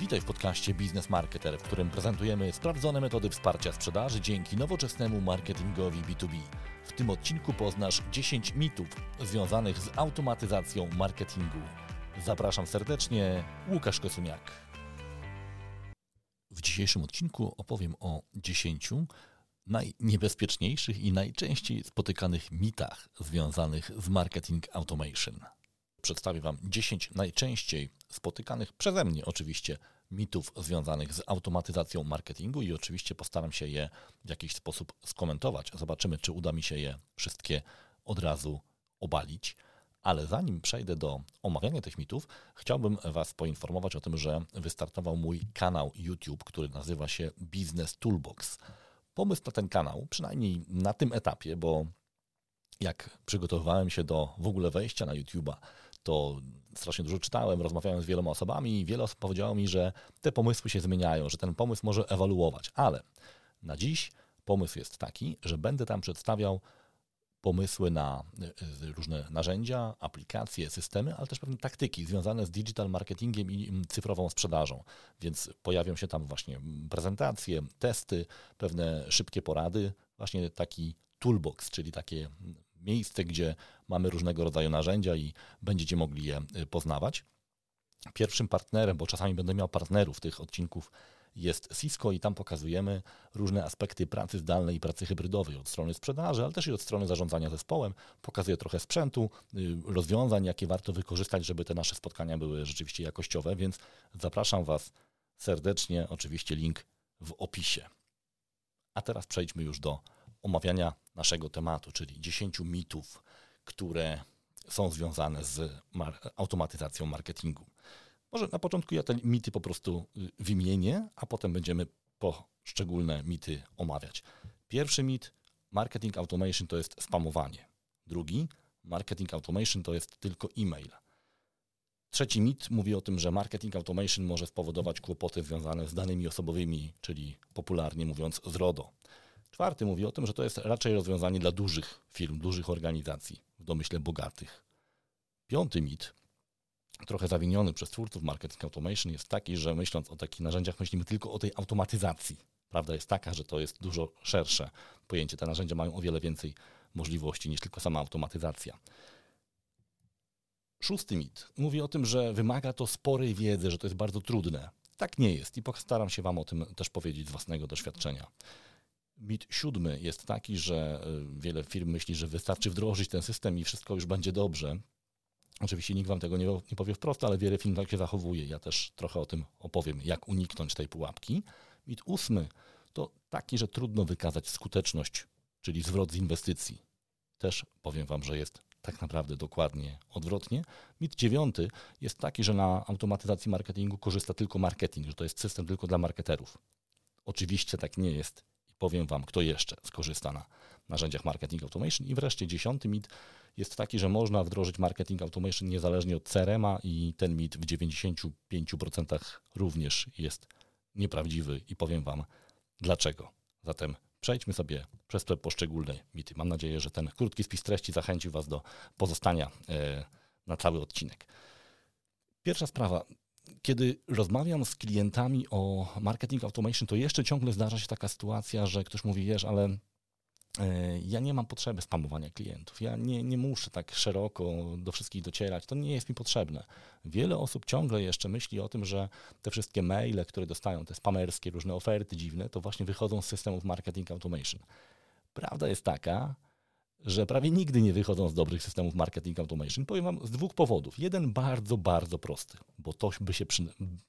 Witaj w podcaście Biznes Marketer, w którym prezentujemy sprawdzone metody wsparcia sprzedaży dzięki nowoczesnemu marketingowi B2B. W tym odcinku poznasz 10 mitów związanych z automatyzacją marketingu. Zapraszam serdecznie, Łukasz Kosumiak. W dzisiejszym odcinku opowiem o 10 najniebezpieczniejszych i najczęściej spotykanych mitach związanych z marketing automation przedstawię Wam 10 najczęściej spotykanych przeze mnie oczywiście mitów związanych z automatyzacją marketingu i oczywiście postaram się je w jakiś sposób skomentować. Zobaczymy, czy uda mi się je wszystkie od razu obalić. Ale zanim przejdę do omawiania tych mitów, chciałbym Was poinformować o tym, że wystartował mój kanał YouTube, który nazywa się Business Toolbox. Pomysł na ten kanał, przynajmniej na tym etapie, bo jak przygotowywałem się do w ogóle wejścia na YouTube'a, to strasznie dużo czytałem, rozmawiałem z wieloma osobami i wiele osób powiedziało mi, że te pomysły się zmieniają, że ten pomysł może ewoluować, ale na dziś pomysł jest taki, że będę tam przedstawiał pomysły na y, różne narzędzia, aplikacje, systemy, ale też pewne taktyki związane z digital marketingiem i mm, cyfrową sprzedażą. Więc pojawią się tam właśnie prezentacje, testy, pewne szybkie porady, właśnie taki toolbox, czyli takie miejsce, gdzie mamy różnego rodzaju narzędzia i będziecie mogli je y, poznawać. Pierwszym partnerem, bo czasami będę miał partnerów tych odcinków, jest Cisco i tam pokazujemy różne aspekty pracy zdalnej i pracy hybrydowej od strony sprzedaży, ale też i od strony zarządzania zespołem. Pokazuję trochę sprzętu, y, rozwiązań, jakie warto wykorzystać, żeby te nasze spotkania były rzeczywiście jakościowe, więc zapraszam Was serdecznie, oczywiście link w opisie. A teraz przejdźmy już do omawiania naszego tematu, czyli 10 mitów, które są związane z mar automatyzacją marketingu. Może na początku ja te mity po prostu y, wymienię, a potem będziemy poszczególne mity omawiać. Pierwszy mit, marketing automation to jest spamowanie. Drugi, marketing automation to jest tylko e-mail. Trzeci mit mówi o tym, że marketing automation może spowodować kłopoty związane z danymi osobowymi, czyli popularnie mówiąc z RODO. Czwarty mówi o tym, że to jest raczej rozwiązanie dla dużych firm, dużych organizacji, w domyśle bogatych. Piąty mit, trochę zawiniony przez twórców marketing automation, jest taki, że myśląc o takich narzędziach, myślimy tylko o tej automatyzacji. Prawda jest taka, że to jest dużo szersze pojęcie. Te narzędzia mają o wiele więcej możliwości niż tylko sama automatyzacja. Szósty mit mówi o tym, że wymaga to sporej wiedzy, że to jest bardzo trudne. Tak nie jest i postaram się Wam o tym też powiedzieć z własnego doświadczenia. Mit siódmy jest taki, że y, wiele firm myśli, że wystarczy wdrożyć ten system i wszystko już będzie dobrze. Oczywiście nikt wam tego nie, nie powie wprost, ale wiele firm tak się zachowuje. Ja też trochę o tym opowiem, jak uniknąć tej pułapki. Mit ósmy to taki, że trudno wykazać skuteczność, czyli zwrot z inwestycji. Też powiem wam, że jest tak naprawdę dokładnie odwrotnie. Mit dziewiąty jest taki, że na automatyzacji marketingu korzysta tylko marketing, że to jest system tylko dla marketerów. Oczywiście tak nie jest powiem Wam, kto jeszcze skorzysta na narzędziach Marketing Automation. I wreszcie dziesiąty mit jest taki, że można wdrożyć Marketing Automation niezależnie od CRM-a i ten mit w 95% również jest nieprawdziwy i powiem Wam dlaczego. Zatem przejdźmy sobie przez te poszczególne mity. Mam nadzieję, że ten krótki spis treści zachęcił Was do pozostania e, na cały odcinek. Pierwsza sprawa kiedy rozmawiam z klientami o marketing automation, to jeszcze ciągle zdarza się taka sytuacja, że ktoś mówi, wiesz, ale e, ja nie mam potrzeby spamowania klientów. Ja nie, nie muszę tak szeroko do wszystkich docierać. To nie jest mi potrzebne. Wiele osób ciągle jeszcze myśli o tym, że te wszystkie maile, które dostają, te spamerskie, różne oferty dziwne, to właśnie wychodzą z systemów marketing automation. Prawda jest taka, że prawie nigdy nie wychodzą z dobrych systemów marketing automation. Powiem Wam z dwóch powodów. Jeden bardzo, bardzo prosty, bo to by się przy...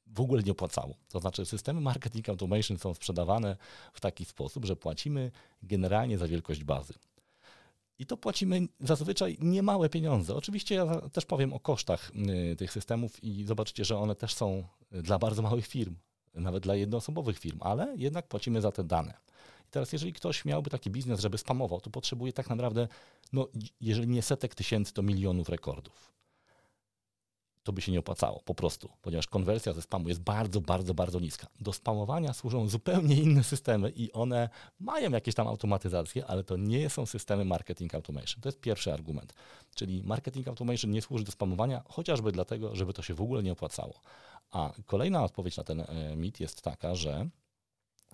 w ogóle nie opłacało. To znaczy systemy marketing automation są sprzedawane w taki sposób, że płacimy generalnie za wielkość bazy. I to płacimy zazwyczaj niemałe pieniądze. Oczywiście ja też powiem o kosztach y, tych systemów i zobaczycie, że one też są dla bardzo małych firm, nawet dla jednoosobowych firm, ale jednak płacimy za te dane. I teraz, jeżeli ktoś miałby taki biznes, żeby spamował, to potrzebuje tak naprawdę, no, jeżeli nie setek tysięcy, to milionów rekordów. To by się nie opłacało, po prostu, ponieważ konwersja ze spamu jest bardzo, bardzo, bardzo niska. Do spamowania służą zupełnie inne systemy i one mają jakieś tam automatyzacje, ale to nie są systemy marketing automation. To jest pierwszy argument. Czyli marketing automation nie służy do spamowania, chociażby dlatego, żeby to się w ogóle nie opłacało. A kolejna odpowiedź na ten e, mit jest taka, że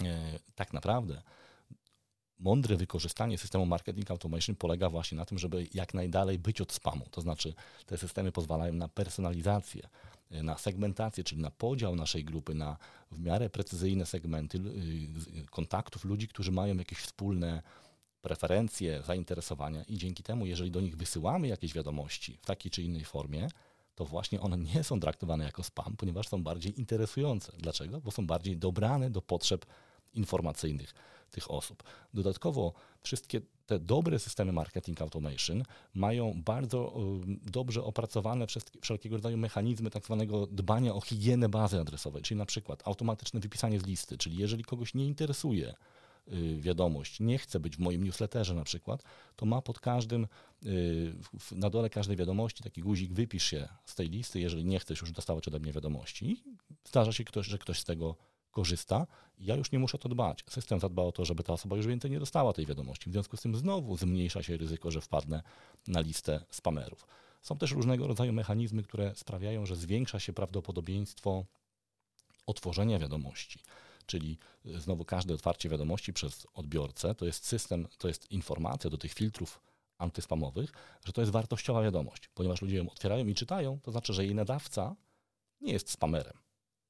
e, tak naprawdę mądre wykorzystanie systemu marketing automation polega właśnie na tym, żeby jak najdalej być od spamu. To znaczy te systemy pozwalają na personalizację, e, na segmentację, czyli na podział naszej grupy na w miarę precyzyjne segmenty kontaktów ludzi, którzy mają jakieś wspólne preferencje, zainteresowania i dzięki temu, jeżeli do nich wysyłamy jakieś wiadomości w takiej czy innej formie, to właśnie one nie są traktowane jako spam, ponieważ są bardziej interesujące. Dlaczego? Bo są bardziej dobrane do potrzeb informacyjnych tych osób. Dodatkowo wszystkie te dobre systemy marketing automation mają bardzo dobrze opracowane wszelkiego rodzaju mechanizmy tak zwanego dbania o higienę bazy adresowej, czyli na przykład automatyczne wypisanie z listy, czyli jeżeli kogoś nie interesuje Y, wiadomość, nie chce być w moim newsletterze na przykład, to ma pod każdym, y, na dole każdej wiadomości taki guzik, wypisz się z tej listy, jeżeli nie chcesz już dostawać ode mnie wiadomości. Zdarza się, ktoś, że ktoś z tego korzysta, ja już nie muszę to dbać. System zadba o to, żeby ta osoba już więcej nie dostała tej wiadomości. W związku z tym znowu zmniejsza się ryzyko, że wpadnę na listę spamerów. Są też różnego rodzaju mechanizmy, które sprawiają, że zwiększa się prawdopodobieństwo otworzenia wiadomości czyli e, znowu każde otwarcie wiadomości przez odbiorcę to jest system, to jest informacja do tych filtrów antyspamowych, że to jest wartościowa wiadomość, ponieważ ludzie ją otwierają i czytają, to znaczy, że jej nadawca nie jest spamerem.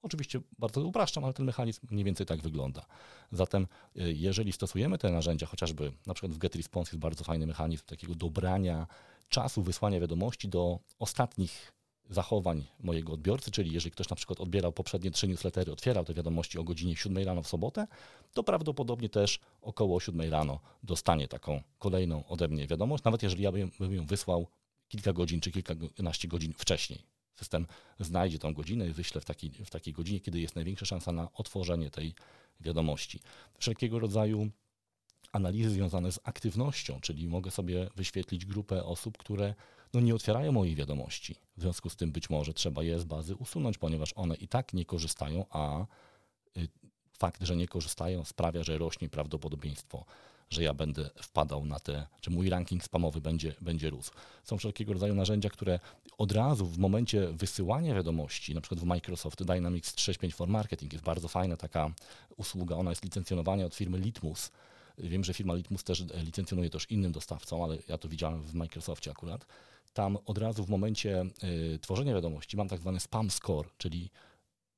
Oczywiście bardzo upraszczam, ale ten mechanizm mniej więcej tak wygląda. Zatem e, jeżeli stosujemy te narzędzia, chociażby na przykład w GetResponse jest bardzo fajny mechanizm takiego dobrania czasu wysłania wiadomości do ostatnich zachowań mojego odbiorcy, czyli jeżeli ktoś na przykład odbierał poprzednie trzy newslettery, otwierał te wiadomości o godzinie 7 rano w sobotę, to prawdopodobnie też około 7 rano dostanie taką kolejną ode mnie wiadomość, nawet jeżeli ja bym, bym ją wysłał kilka godzin czy kilkanaście godzin wcześniej. System znajdzie tą godzinę i wyśle w takiej, w takiej godzinie, kiedy jest największa szansa na otworzenie tej wiadomości. Wszelkiego rodzaju analizy związane z aktywnością, czyli mogę sobie wyświetlić grupę osób, które no nie otwierają moich wiadomości. W związku z tym być może trzeba je z bazy usunąć, ponieważ one i tak nie korzystają, a y, fakt, że nie korzystają sprawia, że rośnie prawdopodobieństwo, że ja będę wpadał na te, że mój ranking spamowy będzie, będzie rósł. Są wszelkiego rodzaju narzędzia, które od razu w momencie wysyłania wiadomości, na przykład w Microsoft Dynamics 365 for Marketing jest bardzo fajna taka usługa, ona jest licencjonowana od firmy Litmus. Wiem, że firma Litmus też licencjonuje też innym dostawcom, ale ja to widziałem w Microsoftie akurat tam od razu w momencie y, tworzenia wiadomości mam tak zwany spam score, czyli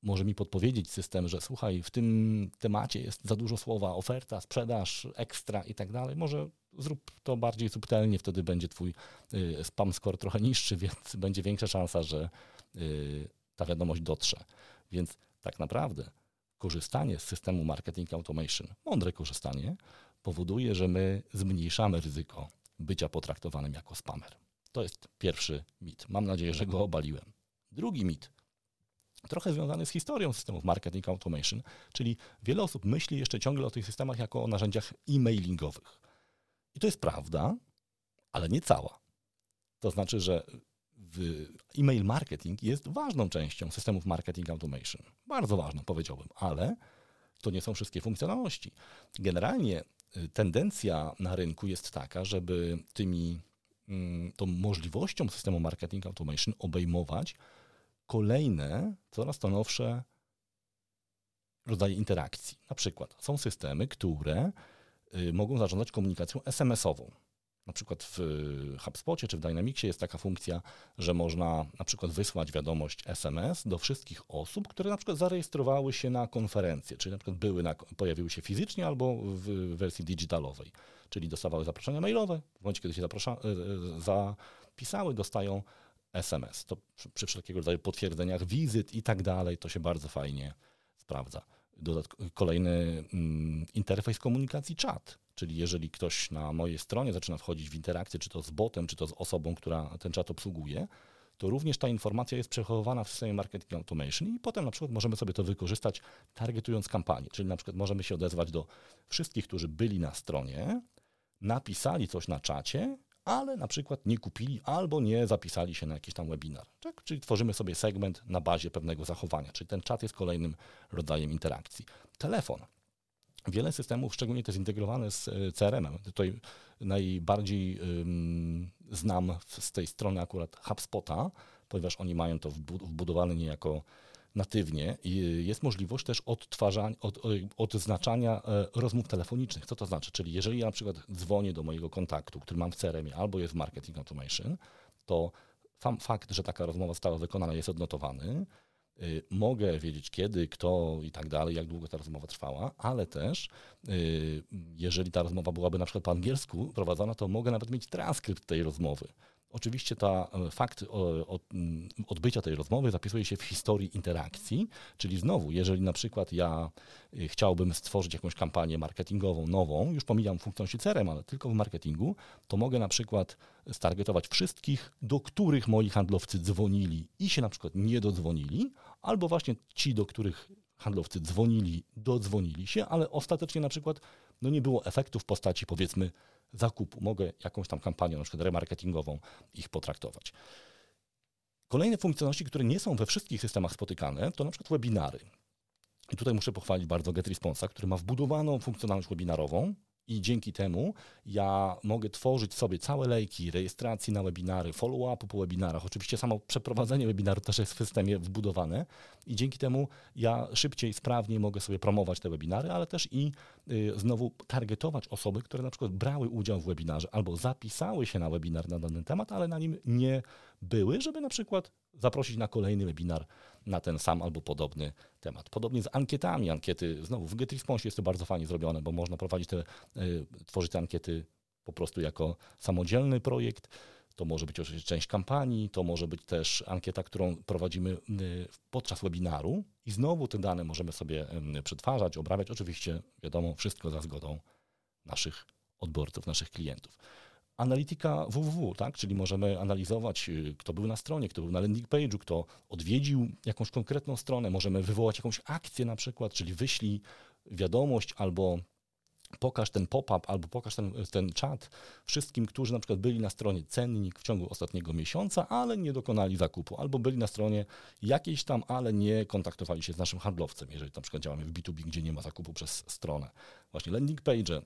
może mi podpowiedzieć system, że słuchaj, w tym temacie jest za dużo słowa oferta, sprzedaż, ekstra i tak dalej. Może zrób to bardziej subtelnie, wtedy będzie twój y, spam score trochę niższy, więc będzie większa szansa, że y, ta wiadomość dotrze. Więc tak naprawdę korzystanie z systemu marketing automation, mądre korzystanie, powoduje, że my zmniejszamy ryzyko bycia potraktowanym jako spamer. To jest pierwszy mit. Mam nadzieję, że go obaliłem. Drugi mit, trochę związany z historią systemów marketing automation, czyli wiele osób myśli jeszcze ciągle o tych systemach jako o narzędziach e-mailingowych. I to jest prawda, ale nie cała. To znaczy, że e-mail marketing jest ważną częścią systemów marketing automation. Bardzo ważną, powiedziałbym, ale to nie są wszystkie funkcjonalności. Generalnie y, tendencja na rynku jest taka, żeby tymi Mm, tą możliwością systemu marketing automation obejmować kolejne, coraz to nowsze rodzaje interakcji. Na przykład są systemy, które y, mogą zarządzać komunikacją SMS-ową. Na przykład w HubSpocie czy w Dynamicsie jest taka funkcja, że można na przykład wysłać wiadomość SMS do wszystkich osób, które na przykład zarejestrowały się na konferencję, czyli na przykład były na, pojawiły się fizycznie albo w wersji digitalowej czyli dostawały zaproszenia mailowe, w momencie, kiedy się zaprasza, e, e, zapisały, dostają SMS. To przy, przy wszelkiego rodzaju potwierdzeniach wizyt i tak dalej, to się bardzo fajnie sprawdza. Dodatk- kolejny mm, interfejs komunikacji czat, czyli jeżeli ktoś na mojej stronie zaczyna wchodzić w interakcję, czy to z botem, czy to z osobą, która ten czat obsługuje, to również ta informacja jest przechowywana w systemie marketing automation i potem na przykład możemy sobie to wykorzystać targetując kampanię, czyli na przykład możemy się odezwać do wszystkich, którzy byli na stronie, napisali coś na czacie, ale na przykład nie kupili albo nie zapisali się na jakiś tam webinar. Tak? Czyli tworzymy sobie segment na bazie pewnego zachowania, czyli ten czat jest kolejnym rodzajem interakcji. Telefon. Wiele systemów, szczególnie te zintegrowane z e, CRM-em, tutaj najbardziej um, znam z tej strony akurat HubSpota, ponieważ oni mają to wbudowane niejako natywnie jest możliwość też odtwarzania, od, odznaczania e, rozmów telefonicznych. Co to znaczy? Czyli jeżeli ja na przykład dzwonię do mojego kontaktu, który mam w CRM albo jest w Marketing Automation, to fakt, że taka rozmowa została wykonana jest odnotowany. Y, mogę wiedzieć kiedy, kto i tak dalej, jak długo ta rozmowa trwała, ale też y, jeżeli ta rozmowa byłaby na przykład po angielsku prowadzona, to mogę nawet mieć transkrypt tej rozmowy. Oczywiście ta e, fakt mm, odbycia tej rozmowy zapisuje się w historii interakcji, czyli znowu, jeżeli na przykład ja y, chciałbym stworzyć jakąś kampanię marketingową nową, już pomijam funkcjonalności CRM, ale tylko w marketingu, to mogę na przykład stargetować wszystkich, do których moi handlowcy dzwonili i się na przykład nie dodzwonili, albo właśnie ci, do których handlowcy dzwonili, dodzwonili się, ale ostatecznie na przykład no nie było efektu w postaci powiedzmy zakupu. Mogę jakąś tam kampanię, na przykład remarketingową, ich potraktować. Kolejne funkcjonalności, które nie są we wszystkich systemach spotykane, to na przykład webinary. I tutaj muszę pochwalić bardzo GetResponsa, który ma wbudowaną funkcjonalność webinarową, i dzięki temu ja mogę tworzyć sobie całe lejki rejestracji na webinary, follow-upu po webinarach. Oczywiście samo przeprowadzenie webinaru też jest w systemie wbudowane i dzięki temu ja szybciej, sprawniej mogę sobie promować te webinary, ale też i y, znowu targetować osoby, które na przykład brały udział w webinarze albo zapisały się na webinar na dany temat, ale na nim nie były, żeby na przykład zaprosić na kolejny webinar na ten sam albo podobny temat. Podobnie z ankietami. Ankiety, znowu w GetResponse jest to bardzo fajnie zrobione, bo można prowadzić te, y, tworzyć te ankiety po prostu jako samodzielny projekt. To może być oczywiście część kampanii, to może być też ankieta, którą prowadzimy y, podczas webinaru i znowu te dane możemy sobie przetwarzać, obrabiać. Oczywiście, wiadomo, wszystko za zgodą naszych odbiorców, naszych klientów analityka www, tak? czyli możemy analizować, y, kto był na stronie, kto był na landing page'u, kto odwiedził jakąś konkretną stronę, możemy wywołać jakąś akcję na przykład, czyli wyślij wiadomość albo pokaż ten pop-up albo pokaż ten, ten czat wszystkim, którzy na przykład byli na stronie cennik w ciągu ostatniego miesiąca, ale nie dokonali zakupu, albo byli na stronie jakiejś tam, ale nie kontaktowali się z naszym handlowcem, jeżeli na przykład działamy w B2B, gdzie nie ma zakupu przez stronę. Właśnie landing page,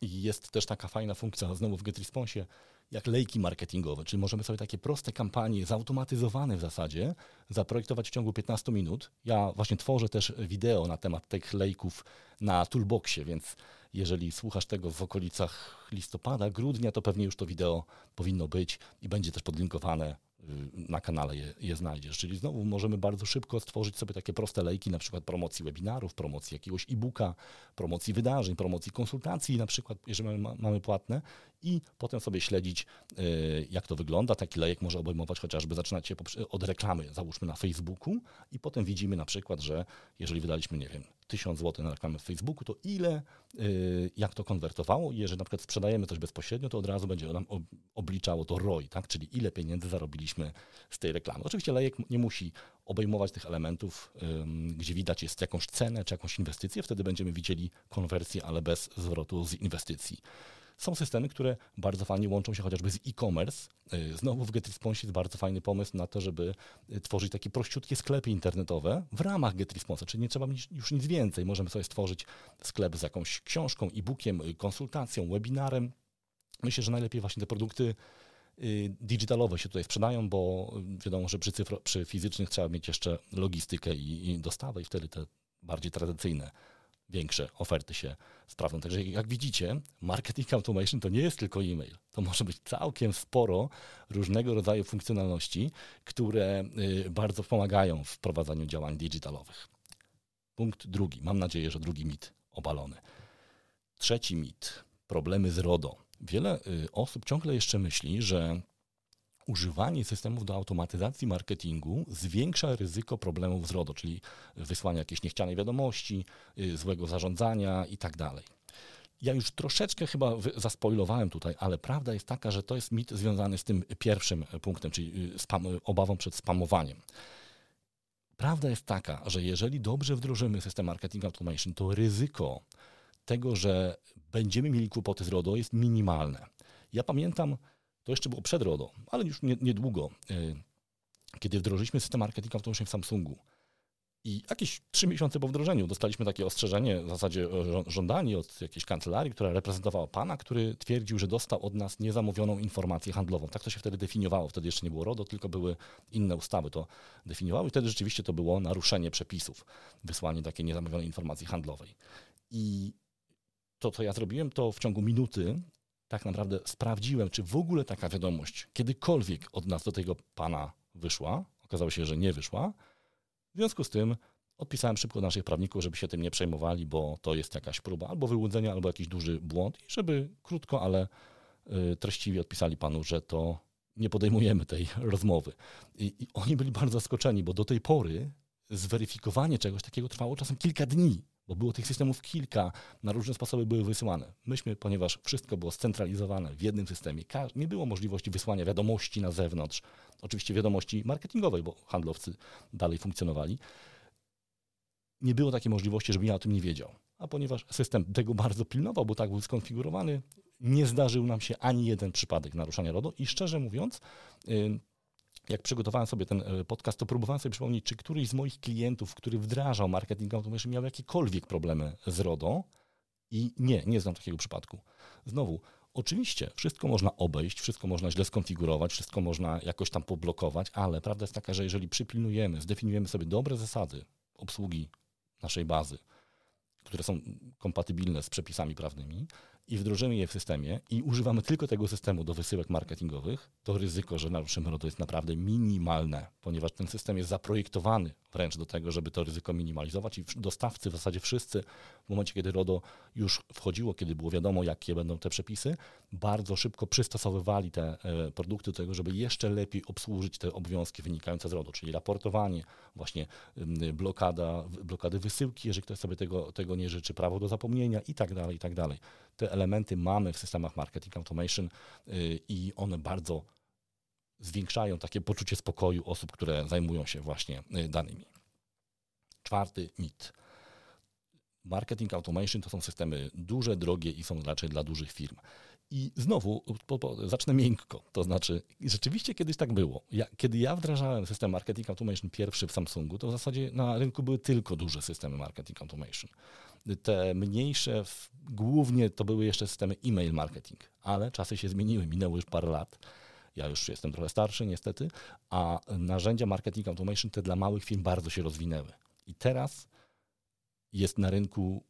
i jest też taka fajna funkcja znowu w GetResponse, jak lejki marketingowe, czyli możemy sobie takie proste kampanie, zautomatyzowane w zasadzie, zaprojektować w ciągu 15 minut. Ja właśnie tworzę też wideo na temat tych lejków na Toolboxie, więc jeżeli słuchasz tego w okolicach listopada, grudnia, to pewnie już to wideo powinno być i będzie też podlinkowane na kanale je, je, znajdziesz. Czyli znowu możemy bardzo szybko stworzyć sobie takie proste lejki, na przykład promocji webinarów, promocji jakiegoś e-booka, promocji wydarzeń, promocji konsultacji, na przykład, jeżeli mamy płatne i potem sobie śledzić, y, jak to wygląda. Taki lejek może obejmować chociażby, zaczynać się od reklamy, załóżmy na Facebooku i potem widzimy na przykład, że jeżeli wydaliśmy, nie wiem, 1000 zł na reklamę w Facebooku, to ile, y, jak to konwertowało jeżeli na przykład sprzedajemy coś bezpośrednio, to od razu będzie nam obliczało to ROI, tak? czyli ile pieniędzy zarobiliśmy z tej reklamy. Oczywiście lejek nie musi obejmować tych elementów, gdzie widać jest jakąś cenę czy jakąś inwestycję, wtedy będziemy widzieli konwersję, ale bez zwrotu z inwestycji. Są systemy, które bardzo fajnie łączą się chociażby z e-commerce. Y, znowu w GetResponse jest bardzo fajny pomysł na to, żeby y, tworzyć takie prościutkie sklepy internetowe w ramach GetResponse, czyli nie trzeba już nic więcej. Możemy sobie stworzyć sklep z jakąś książką, e-bookiem, y, konsultacją, webinarem. Myślę, że najlepiej właśnie te produkty digitalowe się tutaj sprzedają, bo wiadomo, że przy, cyfro, przy fizycznych trzeba mieć jeszcze logistykę i, i dostawę i wtedy te bardziej tradycyjne większe oferty się sprawdzą. Także jak widzicie, marketing automation to nie jest tylko e-mail. To może być całkiem sporo różnego rodzaju funkcjonalności, które y, bardzo pomagają w wprowadzaniu działań digitalowych. Punkt drugi. Mam nadzieję, że drugi mit obalony. Trzeci mit. Problemy z RODO. Wiele y, osób ciągle jeszcze myśli, że używanie systemów do automatyzacji marketingu zwiększa ryzyko problemów z RODO, czyli wysłania jakiejś niechcianej wiadomości, y, złego zarządzania itd. Tak ja już troszeczkę chyba zaspoilowałem tutaj, ale prawda jest taka, że to jest mit związany z tym pierwszym punktem, czyli y, spam, obawą przed spamowaniem. Prawda jest taka, że jeżeli dobrze wdrożymy system marketing automation, to ryzyko tego, że będziemy mieli kłopoty z RODO jest minimalne. Ja pamiętam, to jeszcze było przed RODO, ale już niedługo, e, kiedy wdrożyliśmy system marketing automation w Samsungu. I jakieś trzy miesiące po wdrożeniu dostaliśmy takie ostrzeżenie, w zasadzie żądanie od jakiejś kancelarii, która reprezentowała pana, który twierdził, że dostał od nas niezamówioną informację handlową. Tak to się wtedy definiowało. Wtedy jeszcze nie było RODO, tylko były inne ustawy to definiowały. I wtedy rzeczywiście to było naruszenie przepisów, wysłanie takiej niezamówionej informacji handlowej. I to, co ja zrobiłem, to w ciągu minuty tak naprawdę sprawdziłem, czy w ogóle taka wiadomość kiedykolwiek od nas do tego pana wyszła. Okazało się, że nie wyszła. W związku z tym odpisałem szybko naszych prawników, żeby się tym nie przejmowali, bo to jest jakaś próba albo wyłudzenia, albo jakiś duży błąd i żeby krótko, ale y, treściwie odpisali panu, że to nie podejmujemy tej rozmowy. I, I, oni byli bardzo zaskoczeni, bo do tej pory zweryfikowanie czegoś takiego trwało czasem kilka dni bo było tych systemów kilka, na różne sposoby były wysyłane. Myśmy, ponieważ wszystko było scentralizowane w jednym systemie, nie było możliwości wysłania wiadomości na zewnątrz, oczywiście wiadomości marketingowej, bo handlowcy dalej funkcjonowali, nie było takiej możliwości, żebym ja o tym nie wiedział. A ponieważ system tego bardzo pilnował, bo tak był skonfigurowany, nie zdarzył nam się ani jeden przypadek naruszania RODO i szczerze mówiąc, jak przygotowałem sobie ten e, podcast, to próbowałem sobie przypomnieć, czy któryś z moich klientów, który wdrażał marketing automation, miał jakiekolwiek problemy z RODO i nie, nie znam takiego przypadku. Znowu, oczywiście wszystko można obejść, wszystko można źle skonfigurować, wszystko można jakoś tam poblokować, ale prawda jest taka, że jeżeli przypilnujemy, zdefiniujemy sobie dobre zasady obsługi naszej bazy, które są kompatybilne z przepisami prawnymi, i wdrożymy je w systemie i używamy tylko tego systemu do wysyłek marketingowych, to ryzyko, że naruszymy RODO jest naprawdę minimalne, ponieważ ten system jest zaprojektowany wręcz do tego, żeby to ryzyko minimalizować i dostawcy w zasadzie wszyscy w momencie, kiedy RODO już wchodziło, kiedy było wiadomo, jakie będą te przepisy, bardzo szybko przystosowywali te e, produkty do tego, żeby jeszcze lepiej obsłużyć te obowiązki wynikające z RODO, czyli raportowanie, właśnie blokada, blokady wysyłki, jeżeli ktoś sobie tego, tego nie życzy, prawo do zapomnienia i tak dalej, i tak dalej. Te elementy mamy w systemach marketing automation y, i one bardzo zwiększają takie poczucie spokoju osób, które zajmują się właśnie y, danymi. Czwarty mit. Marketing automation to są systemy duże, drogie i są raczej dla dużych firm. I znowu po, po, zacznę miękko. To znaczy, rzeczywiście kiedyś tak było. Ja, kiedy ja wdrażałem system Marketing Automation pierwszy w Samsungu, to w zasadzie na rynku były tylko duże systemy Marketing Automation. Te mniejsze, głównie to były jeszcze systemy e-mail marketing, ale czasy się zmieniły, minęło już parę lat. Ja już jestem trochę starszy niestety, a narzędzia Marketing Automation te dla małych firm bardzo się rozwinęły. I teraz jest na rynku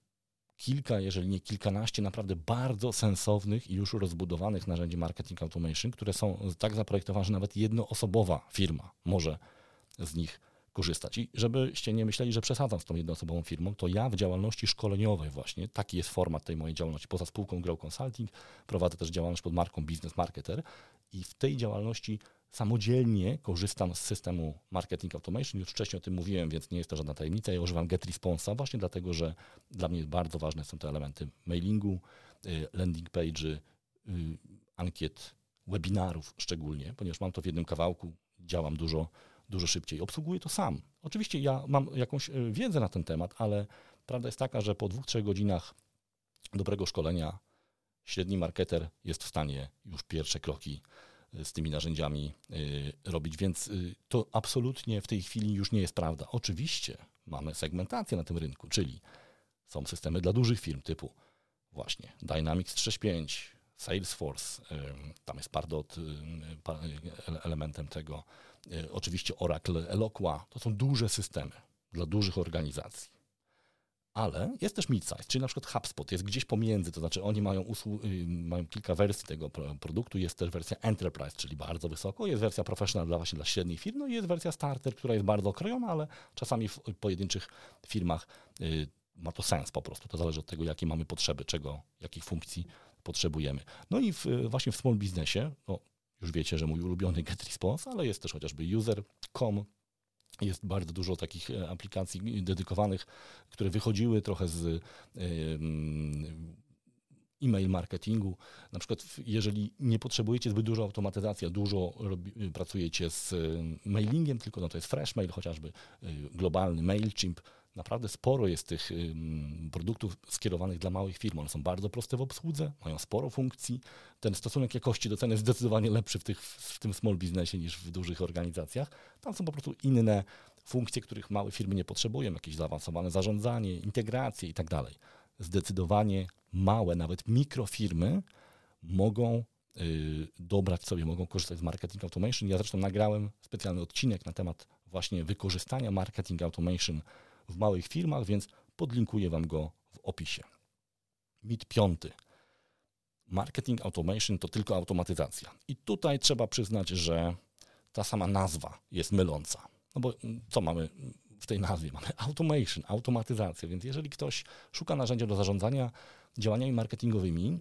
kilka, jeżeli nie kilkanaście naprawdę bardzo sensownych i już rozbudowanych narzędzi marketing automation, które są tak zaprojektowane, że nawet jednoosobowa firma może z nich korzystać. I żebyście nie myśleli, że przesadzam z tą jednoosobową firmą, to ja w działalności szkoleniowej właśnie, taki jest format tej mojej działalności, poza spółką Grow Consulting, prowadzę też działalność pod marką Business Marketer i w tej działalności samodzielnie korzystam z systemu Marketing Automation. Już wcześniej o tym mówiłem, więc nie jest to żadna tajemnica. Ja używam GetResponse'a właśnie dlatego, że dla mnie bardzo ważne są te elementy mailingu, y, landing page'y, y, ankiet, webinarów szczególnie, ponieważ mam to w jednym kawałku, działam dużo, dużo szybciej. Obsługuję to sam. Oczywiście ja mam jakąś y, wiedzę na ten temat, ale prawda jest taka, że po dwóch, trzech godzinach dobrego szkolenia średni marketer jest w stanie już pierwsze kroki z tymi narzędziami y, robić, więc y, to absolutnie w tej chwili już nie jest prawda. Oczywiście mamy segmentację na tym rynku, czyli są systemy dla dużych firm typu właśnie Dynamics 365, Salesforce, y, tam jest Pardot elementem tego, oczywiście Oracle, Eloqua, to są duże systemy dla dużych organizacji ale jest też mid-size, czyli na przykład HubSpot jest gdzieś pomiędzy, to znaczy oni mają, y, mają kilka wersji tego produktu, jest też wersja Enterprise, czyli bardzo wysoko, jest wersja Professional dla właśnie dla średnich firm, no i jest wersja Starter, która jest bardzo okrojona, ale czasami w pojedynczych firmach y, ma to sens po prostu, to zależy od tego, jakie mamy potrzeby, czego, jakich funkcji potrzebujemy. No i w, właśnie w small businessie, no, już wiecie, że mój ulubiony GetResponse, ale jest też chociażby user.com, jest bardzo dużo takich e, aplikacji dedykowanych, które wychodziły trochę z e, e-mail marketingu. Na przykład, jeżeli nie potrzebujecie zbyt dużo automatyzacji, dużo robi, pracujecie z mailingiem, tylko no to jest Freshmail, chociażby globalny MailChimp, naprawdę sporo jest tych produktów skierowanych dla małych firm. One są bardzo proste w obsłudze, mają sporo funkcji. Ten stosunek jakości do ceny jest zdecydowanie lepszy w, tych, w tym small businessie niż w dużych organizacjach. Tam są po prostu inne funkcje, których małe firmy nie potrzebują, jakieś zaawansowane zarządzanie, integracje i tak. Zdecydowanie małe, nawet mikrofirmy mogą y, dobrać sobie, mogą korzystać z marketing automation. Ja zresztą nagrałem specjalny odcinek na temat właśnie wykorzystania marketing automation w małych firmach, więc podlinkuję Wam go w opisie. Mit piąty. Marketing automation to tylko automatyzacja. I tutaj trzeba przyznać, że ta sama nazwa jest myląca. No bo co mamy w tej nazwie? Mamy automation, automatyzację. Więc jeżeli ktoś szuka narzędzia do zarządzania działaniami marketingowymi,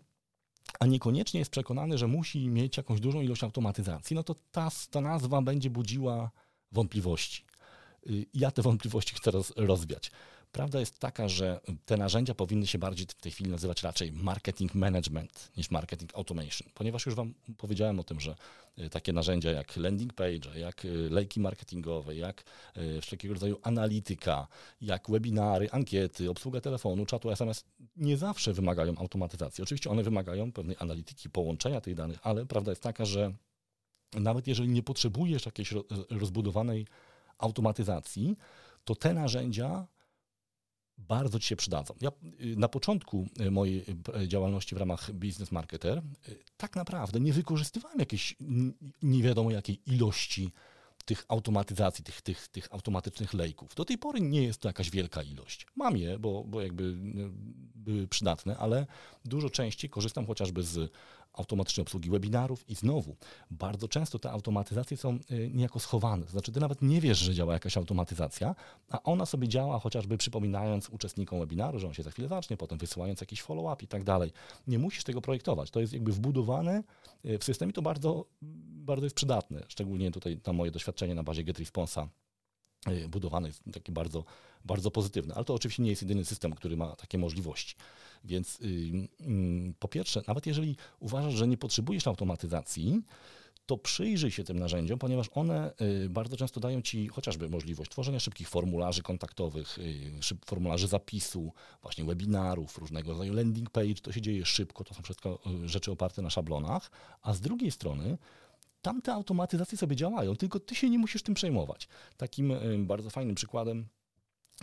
a niekoniecznie jest przekonany, że musi mieć jakąś dużą ilość automatyzacji, no to ta, ta nazwa będzie budziła wątpliwości. Y, ja te wątpliwości chcę roz, rozwiać. Prawda jest taka, że te narzędzia powinny się bardziej w tej chwili nazywać raczej marketing management niż marketing automation, ponieważ już Wam powiedziałem o tym, że y, takie narzędzia jak landing page, jak y, lejki marketingowe, jak wszelkiego rodzaju analityka, jak webinary, ankiety, obsługa telefonu, czatu SMS nie zawsze wymagają automatyzacji. Oczywiście one wymagają pewnej analityki, połączenia tych danych, ale prawda jest taka, że nawet jeżeli nie potrzebujesz jakiejś rozbudowanej automatyzacji, to te narzędzia bardzo Ci się przydadzą. Ja y, na początku y, mojej y, działalności w ramach Business Marketer tak naprawdę nie wykorzystywałem jakiejś nie wiadomo jakiej ilości tych automatyzacji, tych, tych, tych automatycznych lejków. Do tej pory nie jest to jakaś wielka ilość. Mam je, bo, bo jakby były przydatne, ale dużo częściej korzystam chociażby z automatycznej obsługi webinarów i znowu, bardzo często te automatyzacje są y, niejako schowane. To znaczy, ty nawet nie wiesz, że działa jakaś automatyzacja, a ona sobie działa chociażby przypominając uczestnikom webinaru, że on się za chwilę zacznie, potem wysyłając jakiś follow-up i tak dalej. Nie musisz tego projektować. To jest jakby wbudowane y, w system i to bardzo, bardzo jest przydatne. Szczególnie tutaj na moje doświadczenie na bazie GetResponsa y, budowany jest taki bardzo, bardzo pozytywny. Ale to oczywiście nie jest jedyny system, który ma takie możliwości. Więc yy, po pierwsze, nawet jeżeli uważasz, że nie potrzebujesz automatyzacji, to przyjrzyj się tym narzędziom, ponieważ one y, bardzo często dają Ci chociażby możliwość tworzenia szybkich formularzy kontaktowych, y, formularzy zapisu, właśnie webinarów, różnego rodzaju landing page. To się dzieje szybko, to są wszystko y, rzeczy oparte na szablonach, a z drugiej strony tam te automatyzacje sobie działają, tylko Ty się nie musisz tym przejmować. Takim bardzo fajnym przykładem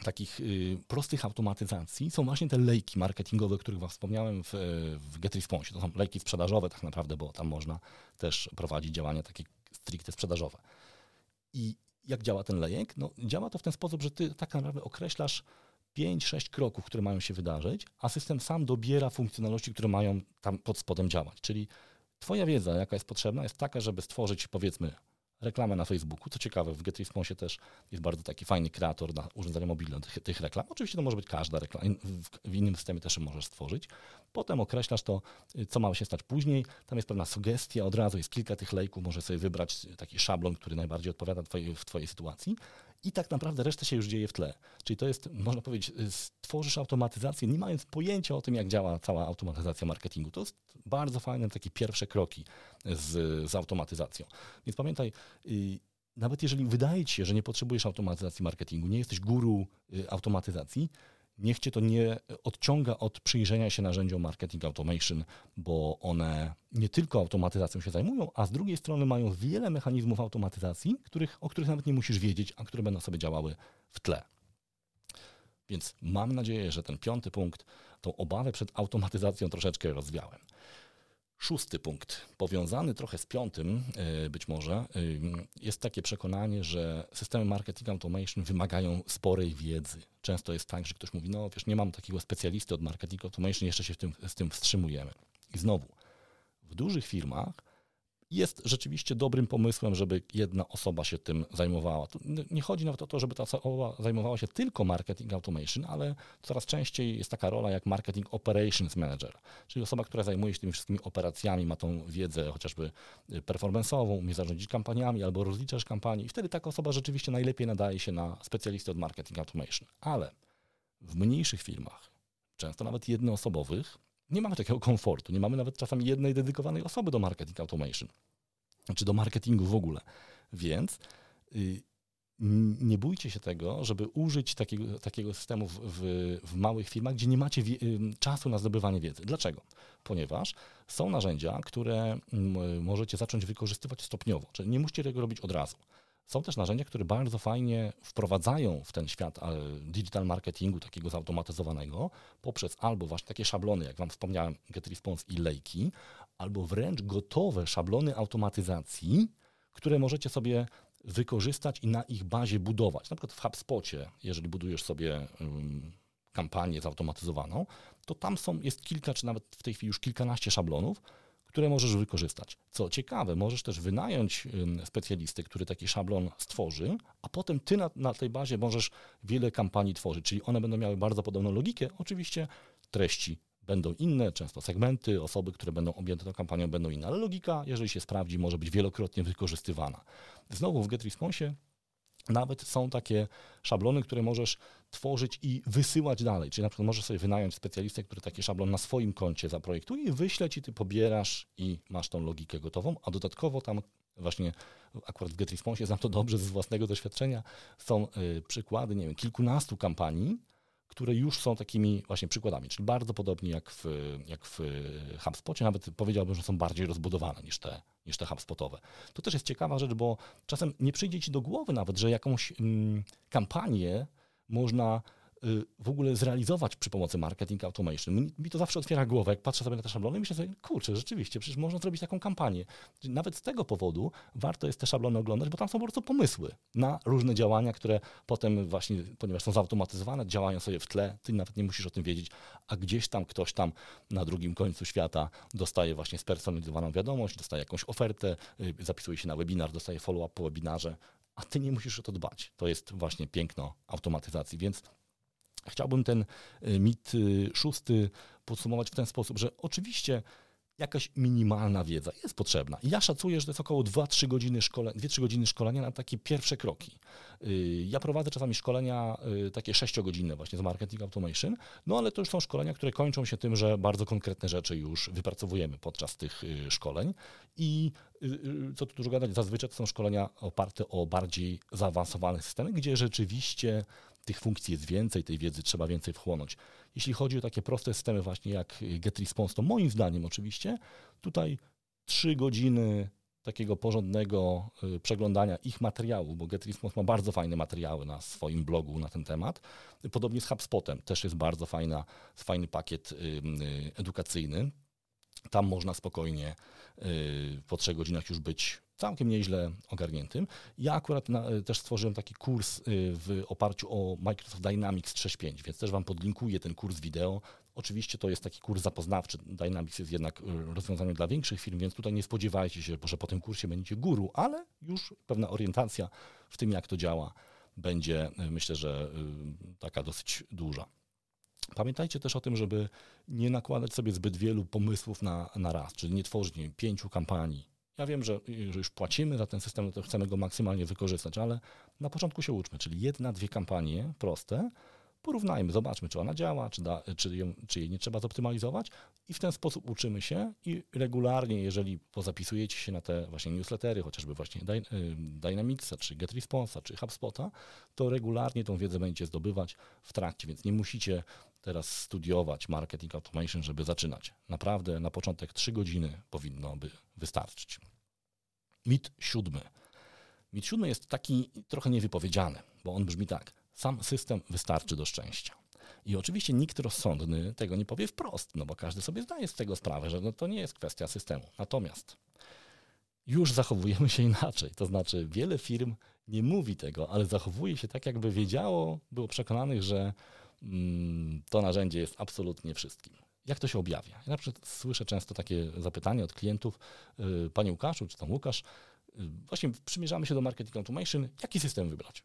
takich y, prostych automatyzacji są właśnie te lejki marketingowe, o których Wam wspomniałem w, w GetResponse. To są lejki sprzedażowe tak naprawdę, bo tam można też prowadzić działania takie stricte sprzedażowe. I jak działa ten lejek? No, działa to w ten sposób, że Ty tak naprawdę określasz 5-6 kroków, które mają się wydarzyć, a system sam dobiera funkcjonalności, które mają tam pod spodem działać. Czyli Twoja wiedza, jaka jest potrzebna, jest taka, żeby stworzyć powiedzmy reklamę na Facebooku. Co ciekawe, w GetResponse też jest bardzo taki fajny kreator na urządzenia mobilne tych, tych reklam. Oczywiście to może być każda reklama, w, innym systemie też możesz stworzyć. Potem określasz to, co ma się stać później. Tam jest pewna sugestia, od razu jest kilka tych lejków, możesz sobie wybrać taki szablon, który najbardziej odpowiada w Twojej sytuacji i tak naprawdę reszta się już dzieje w tle. Czyli to jest, można powiedzieć, stworzysz automatyzację, nie mając pojęcia o tym, jak działa cała automatyzacja marketingu. To jest bardzo fajne takie pierwsze kroki z, z automatyzacją. Więc pamiętaj, y, nawet jeżeli wydaje ci się, że nie potrzebujesz automatyzacji marketingu, nie jesteś guru y, automatyzacji, niech cię to nie odciąga od przyjrzenia się narzędziom marketing automation, bo one nie tylko automatyzacją się zajmują, a z drugiej strony mają wiele mechanizmów automatyzacji, których, o których nawet nie musisz wiedzieć, a które będą sobie działały w tle. Więc mam nadzieję, że ten piąty punkt, tą obawę przed automatyzacją troszeczkę rozwiałem. Szósty punkt, powiązany trochę z piątym, e, być może, e, jest takie przekonanie, że systemy marketing automation wymagają sporej wiedzy. Często jest tak, że ktoś mówi, no wiesz, nie mam takiego specjalisty od marketing automation, jeszcze się w tym, z tym wstrzymujemy. I znowu, w dużych firmach jest rzeczywiście dobrym pomysłem, żeby jedna osoba się tym zajmowała. Nie chodzi nawet o to, żeby ta osoba zajmowała się tylko marketing automation, ale coraz częściej jest taka rola jak marketing operations manager, czyli osoba, która zajmuje się tymi wszystkimi operacjami, ma tą wiedzę chociażby performance'ową, umie zarządzić kampaniami albo rozliczasz kampanii i wtedy taka osoba rzeczywiście najlepiej nadaje się na specjalistę od marketing automation. Ale w mniejszych firmach, często nawet jednoosobowych, nie mamy takiego komfortu. Nie mamy nawet czasami jednej dedykowanej osoby do marketing automation, czy do marketingu w ogóle. Więc y, nie bójcie się tego, żeby użyć takiego, takiego systemu w, w, w małych firmach, gdzie nie macie wie, y, czasu na zdobywanie wiedzy. Dlaczego? Ponieważ są narzędzia, które możecie zacząć wykorzystywać stopniowo, czyli nie musicie tego robić od razu. Są też narzędzia, które bardzo fajnie wprowadzają w ten świat digital marketingu takiego zautomatyzowanego poprzez albo właśnie takie szablony, jak Wam wspomniałem, GetResponse i Lejki, albo wręcz gotowe szablony automatyzacji, które możecie sobie wykorzystać i na ich bazie budować. Na przykład w HubSpocie, jeżeli budujesz sobie um, kampanię zautomatyzowaną, to tam są, jest kilka, czy nawet w tej chwili już kilkanaście szablonów, które możesz wykorzystać. Co ciekawe, możesz też wynająć specjalistę, który taki szablon stworzy, a potem ty na, na tej bazie możesz wiele kampanii tworzyć, czyli one będą miały bardzo podobną logikę. Oczywiście treści będą inne, często segmenty, osoby, które będą objęte tą kampanią będą inne, ale logika, jeżeli się sprawdzi, może być wielokrotnie wykorzystywana. Znowu w GetResponse nawet są takie szablony, które możesz tworzyć i wysyłać dalej. Czyli na przykład możesz sobie wynająć specjalistę, który taki szablon na swoim koncie zaprojektuje i wyśle ci, ty pobierasz i masz tą logikę gotową, a dodatkowo tam właśnie akurat w GetResponse znam to dobrze ze własnego doświadczenia, są y, przykłady, nie wiem, kilkunastu kampanii, które już są takimi właśnie przykładami, czyli bardzo podobnie jak w, jak w HubSpocie, nawet powiedziałbym, że są bardziej rozbudowane niż te, niż te HubSpotowe. To też jest ciekawa rzecz, bo czasem nie przyjdzie ci do głowy nawet, że jakąś mm, kampanię można w ogóle zrealizować przy pomocy marketing automation. Mi, mi, to zawsze otwiera głowę, jak patrzę sobie na te szablony i myślę sobie, kurczę, rzeczywiście, przecież można zrobić taką kampanię. Nawet z tego powodu warto jest te szablony oglądać, bo tam są po prostu pomysły na różne działania, które potem właśnie, ponieważ są zautomatyzowane, działają sobie w tle, ty nawet nie musisz o tym wiedzieć, a gdzieś tam ktoś tam na drugim końcu świata dostaje właśnie spersonalizowaną wiadomość, dostaje jakąś ofertę, y, zapisuje się na webinar, dostaje follow-up po webinarze, a ty nie musisz o to dbać. To jest właśnie piękno automatyzacji, więc Chciałbym ten y, mit y, szósty podsumować w ten sposób, że oczywiście jakaś minimalna wiedza jest potrzebna. Ja szacuję, że to jest około 2-3 godziny, szkole, 2-3 godziny szkolenia na takie pierwsze kroki. Y, ja prowadzę czasami szkolenia takie 6-godzinne właśnie z Marketing Automation, no ale to już są szkolenia, które kończą się tym, że bardzo konkretne rzeczy już wypracowujemy podczas tych szkoleń i co tu dużo gadać, zazwyczaj to są szkolenia oparte o bardziej zaawansowane systemy, gdzie rzeczywiście tych funkcji jest więcej, tej wiedzy trzeba więcej wchłonąć. Jeśli chodzi o takie proste systemy właśnie jak GetResponse, to moim zdaniem oczywiście tutaj trzy godziny takiego porządnego y, przeglądania ich materiału, bo GetResponse ma bardzo fajne materiały na swoim blogu na ten temat. Podobnie z HubSpotem, też jest bardzo fajna, fajny pakiet y, y, edukacyjny. Tam można spokojnie po trzech godzinach już być całkiem nieźle ogarniętym. Ja akurat na, e, też stworzyłem taki kurs e, w oparciu o Microsoft Dynamics 365, więc też Wam podlinkuję ten kurs wideo. Oczywiście to jest taki kurs zapoznawczy. Dynamics jest jednak e, rozwiązaniem dla większych firm, więc tutaj nie spodziewajcie się, że po tym kursie będziecie guru, ale już pewna orientacja w tym, jak to działa, będzie myślę, że taka dosyć duża. Pamiętajcie też o tym, żeby nie nakładać sobie zbyt wielu pomysłów na, na raz, czyli nie tworzyć nie wiem, pięciu kampanii ja wiem, że, już płacimy za ten system, to chcemy go maksymalnie wykorzystać, ale na początku się uczmy, czyli jedna, dwie kampanie proste, porównajmy, zobaczmy, czy ona działa, czy, da, czy, ją, czy jej nie trzeba zoptymalizować i w ten sposób uczymy się i regularnie, jeżeli pozapisujecie się na te właśnie newslettery, chociażby właśnie y, Dynamicsa, czy GetResponse'a, czy HubSpota, to regularnie tą wiedzę będziecie zdobywać w trakcie, więc nie musicie teraz studiować marketing automation, żeby zaczynać. Naprawdę na początek 3 godziny powinno by wystarczyć. Mit siódmy. Mit siódmy jest taki trochę niewypowiedziany, bo on brzmi tak. Sam system wystarczy do szczęścia. I oczywiście nikt rozsądny tego nie powie wprost, no bo każdy sobie zdaje z tego sprawę, że no to nie jest kwestia systemu. Natomiast już zachowujemy się inaczej. To znaczy, wiele firm nie mówi tego, ale zachowuje się tak, jakby wiedziało, było przekonanych, że mm, to narzędzie jest absolutnie wszystkim. Jak to się objawia? Ja na przykład słyszę często takie zapytanie od klientów, yy, Panie Łukaszu, czy tam Łukasz, yy, właśnie przymierzamy się do marketing automation, jaki system wybrać?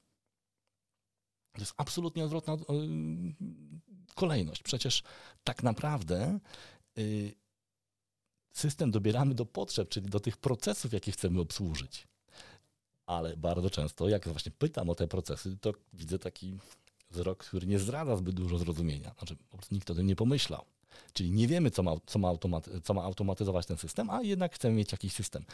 To jest absolutnie odwrotna yy, kolejność. Przecież tak naprawdę system dobieramy do potrzeb, czyli do tych procesów, jakie chcemy obsłużyć. Ale bardzo często, jak właśnie pytam o te procesy, to widzę taki wzrok, który nie zdradza zbyt dużo zrozumienia. Znaczy, po prostu nikt o tym nie pomyślał. Czyli nie wiemy, co ma, co, ma automaty, co ma automatyzować ten system, a jednak chcemy mieć jakiś system.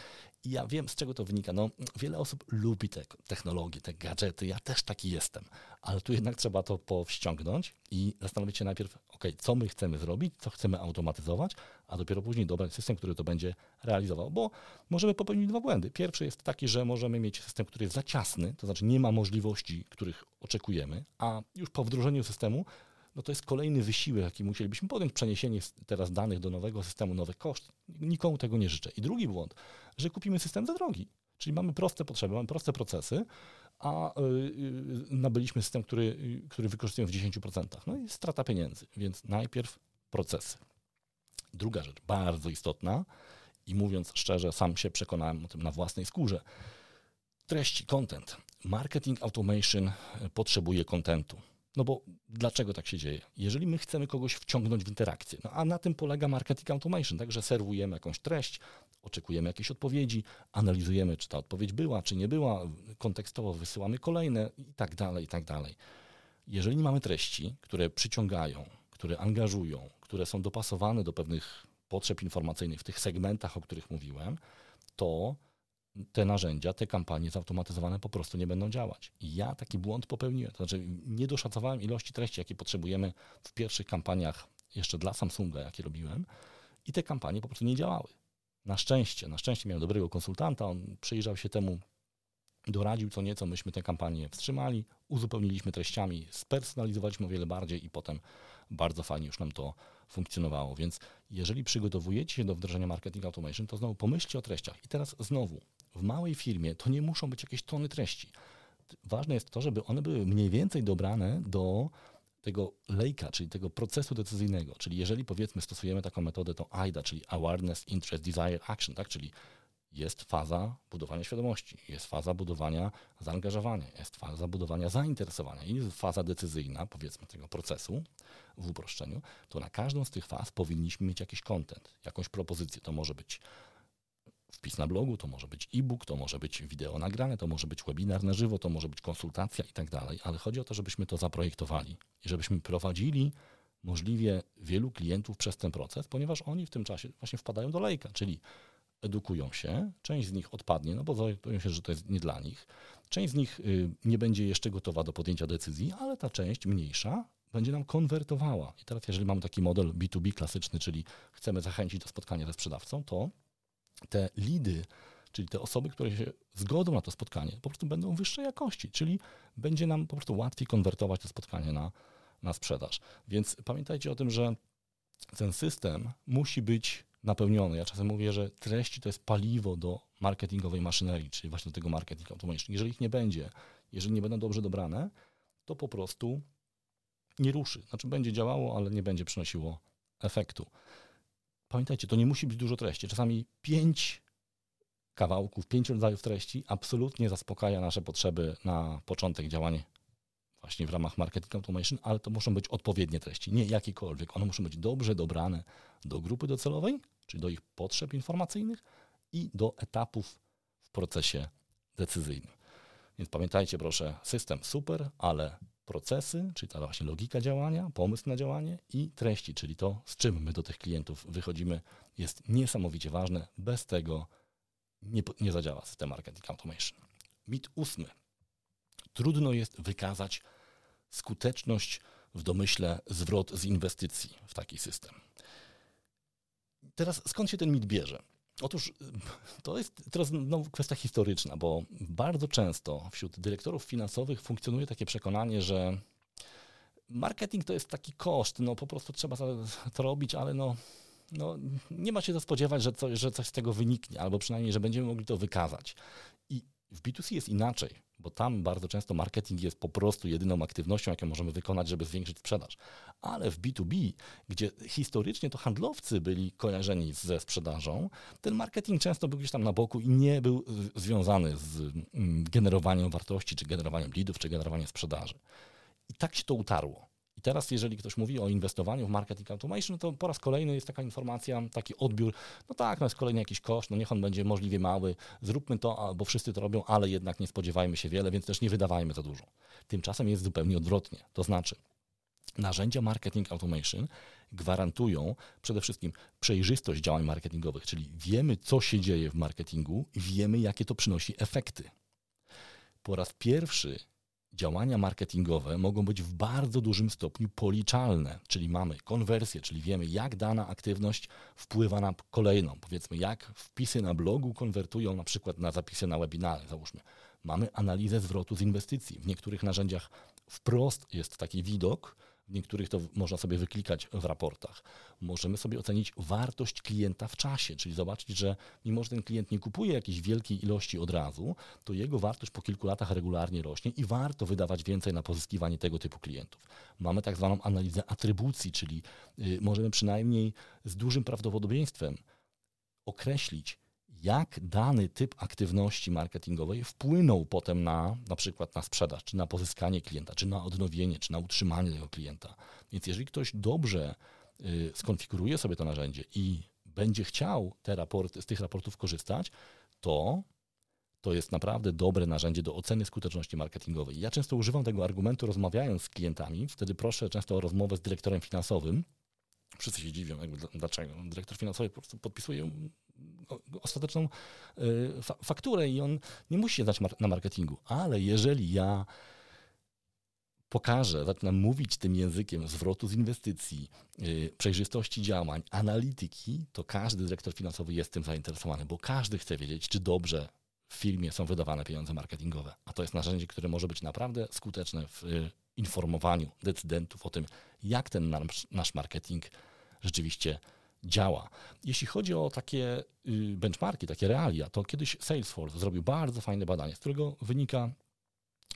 I ja wiem, z czego to wynika. No, wiele osób lubi te technologie, te gadżety. Ja też taki jestem. Ale tu jednak trzeba to powściągnąć i zastanowić się najpierw, ok, co my chcemy zrobić, co chcemy automatyzować, a dopiero później dobrać system, który to będzie realizował. Bo możemy popełnić dwa błędy. Pierwszy jest taki, że możemy mieć system, który jest za ciasny, to znaczy nie ma możliwości, których oczekujemy, a już po wdrożeniu systemu no to jest kolejny wysiłek, jaki musielibyśmy podjąć, przeniesienie teraz danych do nowego systemu, nowych koszt. Nikomu tego nie życzę. I drugi błąd, że kupimy system za drogi. Czyli mamy proste potrzeby, mamy proste procesy, a yy, nabyliśmy system, który, który wykorzystujemy w 10%. No i strata pieniędzy. Więc najpierw procesy. Druga rzecz, bardzo istotna i mówiąc szczerze, sam się przekonałem o tym na własnej skórze. Treści, content. Marketing automation potrzebuje kontentu. No bo dlaczego tak się dzieje? Jeżeli my chcemy kogoś wciągnąć w interakcję, no a na tym polega marketing automation, tak, że serwujemy jakąś treść, oczekujemy jakiejś odpowiedzi, analizujemy, czy ta odpowiedź była, czy nie była, kontekstowo wysyłamy kolejne i tak dalej, i tak dalej. Jeżeli nie mamy treści, które przyciągają, które angażują, które są dopasowane do pewnych potrzeb informacyjnych w tych segmentach, o których mówiłem, to te narzędzia, te kampanie zautomatyzowane po prostu nie będą działać. I ja taki błąd popełniłem. To znaczy, nie doszacowałem ilości treści, jakie potrzebujemy w pierwszych kampaniach jeszcze dla Samsunga, jakie robiłem, i te kampanie po prostu nie działały. Na szczęście, na szczęście miałem dobrego konsultanta, on przyjrzał się temu, doradził co nieco, myśmy tę kampanię wstrzymali, uzupełniliśmy treściami, spersonalizowaliśmy o wiele bardziej i potem bardzo fajnie już nam to funkcjonowało. Więc jeżeli przygotowujecie się do wdrożenia marketing automation, to znowu pomyślcie o treściach. I teraz znowu, w małej firmie to nie muszą być jakieś tony treści. Ważne jest to, żeby one były mniej więcej dobrane do tego lejka, czyli tego procesu decyzyjnego. Czyli jeżeli powiedzmy stosujemy taką metodę, to AIDA, czyli Awareness, Interest, Desire, Action, tak? czyli jest faza budowania świadomości, jest faza budowania zaangażowania, jest faza budowania zainteresowania i jest faza decyzyjna, powiedzmy, tego procesu w uproszczeniu, to na każdą z tych faz powinniśmy mieć jakiś content, jakąś propozycję. To może być wpis na blogu, to może być e-book, to może być wideo nagrane, to może być webinar na żywo, to może być konsultacja i tak dalej, ale chodzi o to, żebyśmy to zaprojektowali i żebyśmy prowadzili możliwie wielu klientów przez ten proces, ponieważ oni w tym czasie właśnie wpadają do lejka, czyli edukują się, część z nich odpadnie, no bo zorientują się, że to jest nie dla nich. Część z nich y, nie będzie jeszcze gotowa do podjęcia decyzji, ale ta część mniejsza będzie nam konwertowała. I teraz, jeżeli mamy taki model B2B klasyczny, czyli chcemy zachęcić do spotkania ze sprzedawcą, to te lidy, czyli te osoby, które się zgodzą na to spotkanie, po prostu będą wyższej jakości, czyli będzie nam po prostu łatwiej konwertować to spotkanie na, na sprzedaż. Więc pamiętajcie o tym, że ten system musi być napełniony. Ja czasem mówię, że treści to jest paliwo do marketingowej maszynerii, czyli właśnie do tego marketing automation. Jeżeli ich nie będzie, jeżeli nie będą dobrze dobrane, to po prostu nie ruszy. Znaczy będzie działało, ale nie będzie przynosiło efektu. Pamiętajcie, to nie musi być dużo treści. Czasami pięć kawałków, pięć rodzajów treści absolutnie zaspokaja nasze potrzeby na początek działania właśnie w ramach marketing automation, ale to muszą być odpowiednie treści, nie jakiekolwiek. One muszą być dobrze dobrane do grupy docelowej, czyli do ich potrzeb informacyjnych i do etapów w procesie decyzyjnym. Więc pamiętajcie proszę, system super, ale procesy, czyli ta właśnie logika działania, pomysł na działanie i treści, czyli to, z czym my do tych klientów wychodzimy, jest niesamowicie ważne. Bez tego nie, nie zadziała system marketing automation. Mit ósmy. Trudno jest wykazać skuteczność w domyśle zwrot z inwestycji w taki system. Teraz skąd się ten mit bierze? Otóż to jest teraz kwestia historyczna, bo bardzo często wśród dyrektorów finansowych funkcjonuje takie przekonanie, że marketing to jest taki koszt, no po prostu trzeba to robić, ale no, no nie ma się to spodziewać, że, coś, że coś z tego wyniknie, albo przynajmniej, że będziemy mogli to wykazać. I w B2C jest inaczej, bo tam bardzo często marketing jest po prostu jedyną aktywnością, jaką możemy wykonać, żeby zwiększyć sprzedaż. Ale w B2B, gdzie historycznie to handlowcy byli kojarzeni ze sprzedażą, ten marketing często był gdzieś tam na boku i nie był związany z mm, generowaniem wartości, czy generowaniem leadów, czy generowaniem sprzedaży. I tak się to utarło. I teraz, jeżeli ktoś mówi o inwestowaniu w marketing automation, to po raz kolejny jest taka informacja, taki odbiór, no tak, no jest kolejny jakiś koszt, no niech on będzie możliwie mały, zróbmy to, bo wszyscy to robią, ale jednak nie spodziewajmy się wiele, więc też nie wydawajmy za dużo. Tymczasem jest zupełnie odwrotnie. To znaczy, Narzędzia marketing automation gwarantują przede wszystkim przejrzystość działań marketingowych, czyli wiemy, co się dzieje w marketingu wiemy, jakie to przynosi efekty. Po raz pierwszy działania marketingowe mogą być w bardzo dużym stopniu policzalne, czyli mamy konwersję, czyli wiemy, jak dana aktywność wpływa na kolejną. Powiedzmy, jak wpisy na blogu konwertują na przykład na zapisy na webinary, załóżmy. Mamy analizę zwrotu z inwestycji. W niektórych narzędziach wprost jest taki widok, niektórych to można sobie wyklikać w raportach. Możemy sobie ocenić wartość klienta w czasie, czyli zobaczyć, że mimo, że ten klient nie kupuje jakiejś wielkiej ilości od razu, to jego wartość po kilku latach regularnie rośnie i warto wydawać więcej na pozyskiwanie tego typu klientów. Mamy tak zwaną analizę atrybucji, czyli y, możemy przynajmniej z dużym prawdopodobieństwem określić, jak dany typ aktywności marketingowej wpłynął potem na na przykład na sprzedaż, czy na pozyskanie klienta, czy na odnowienie, czy na utrzymanie tego klienta. Więc jeżeli ktoś dobrze y, skonfiguruje sobie to narzędzie i będzie chciał te raporty, z tych raportów korzystać, to to jest naprawdę dobre narzędzie do oceny skuteczności marketingowej. Ja często używam tego argumentu rozmawiając z klientami, wtedy proszę często o rozmowę z dyrektorem finansowym. Wszyscy się dziwią, jakby dlaczego. Dyrektor finansowy po prostu podpisuje ostateczną y, fakturę i on nie musi się znać na marketingu. Ale jeżeli ja pokażę, zacznę mówić tym językiem zwrotu z inwestycji, y, przejrzystości działań, analityki, to każdy dyrektor finansowy jest tym zainteresowany, bo każdy chce wiedzieć, czy dobrze w firmie są wydawane pieniądze marketingowe. A to jest narzędzie, które może być naprawdę skuteczne w y, informowaniu decydentów o tym, jak ten nasz, marketing rzeczywiście działa. Jeśli chodzi o takie y, benchmarki, takie realia, to kiedyś Salesforce zrobił bardzo fajne badanie, z którego wynika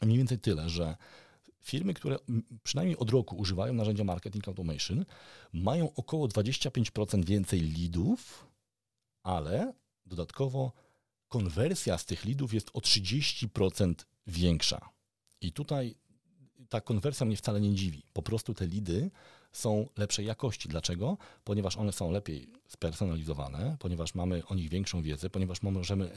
mniej więcej tyle, że firmy, które przynajmniej od roku używają narzędzia marketing automation, mają około 25% więcej leadów, ale dodatkowo konwersja z tych leadów jest o 30% większa. I tutaj ta konwersja mnie wcale nie dziwi. Po prostu te lidy są lepszej jakości. Dlaczego? Ponieważ one są lepiej spersonalizowane, ponieważ mamy o nich większą wiedzę, ponieważ możemy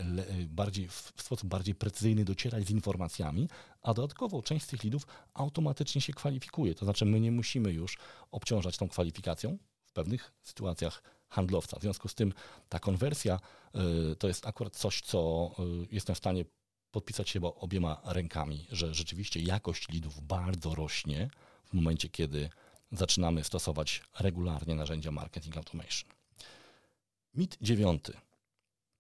bardziej, w sposób bardziej precyzyjny docierać z informacjami, a dodatkowo część z tych lidów automatycznie się kwalifikuje. To znaczy my nie musimy już obciążać tą kwalifikacją w pewnych sytuacjach handlowca. W związku z tym ta konwersja y, to jest akurat coś, co y, jestem w stanie podpisać się obiema rękami, że rzeczywiście jakość lidów bardzo rośnie w momencie, kiedy zaczynamy stosować regularnie narzędzia marketing automation. Mit dziewiąty,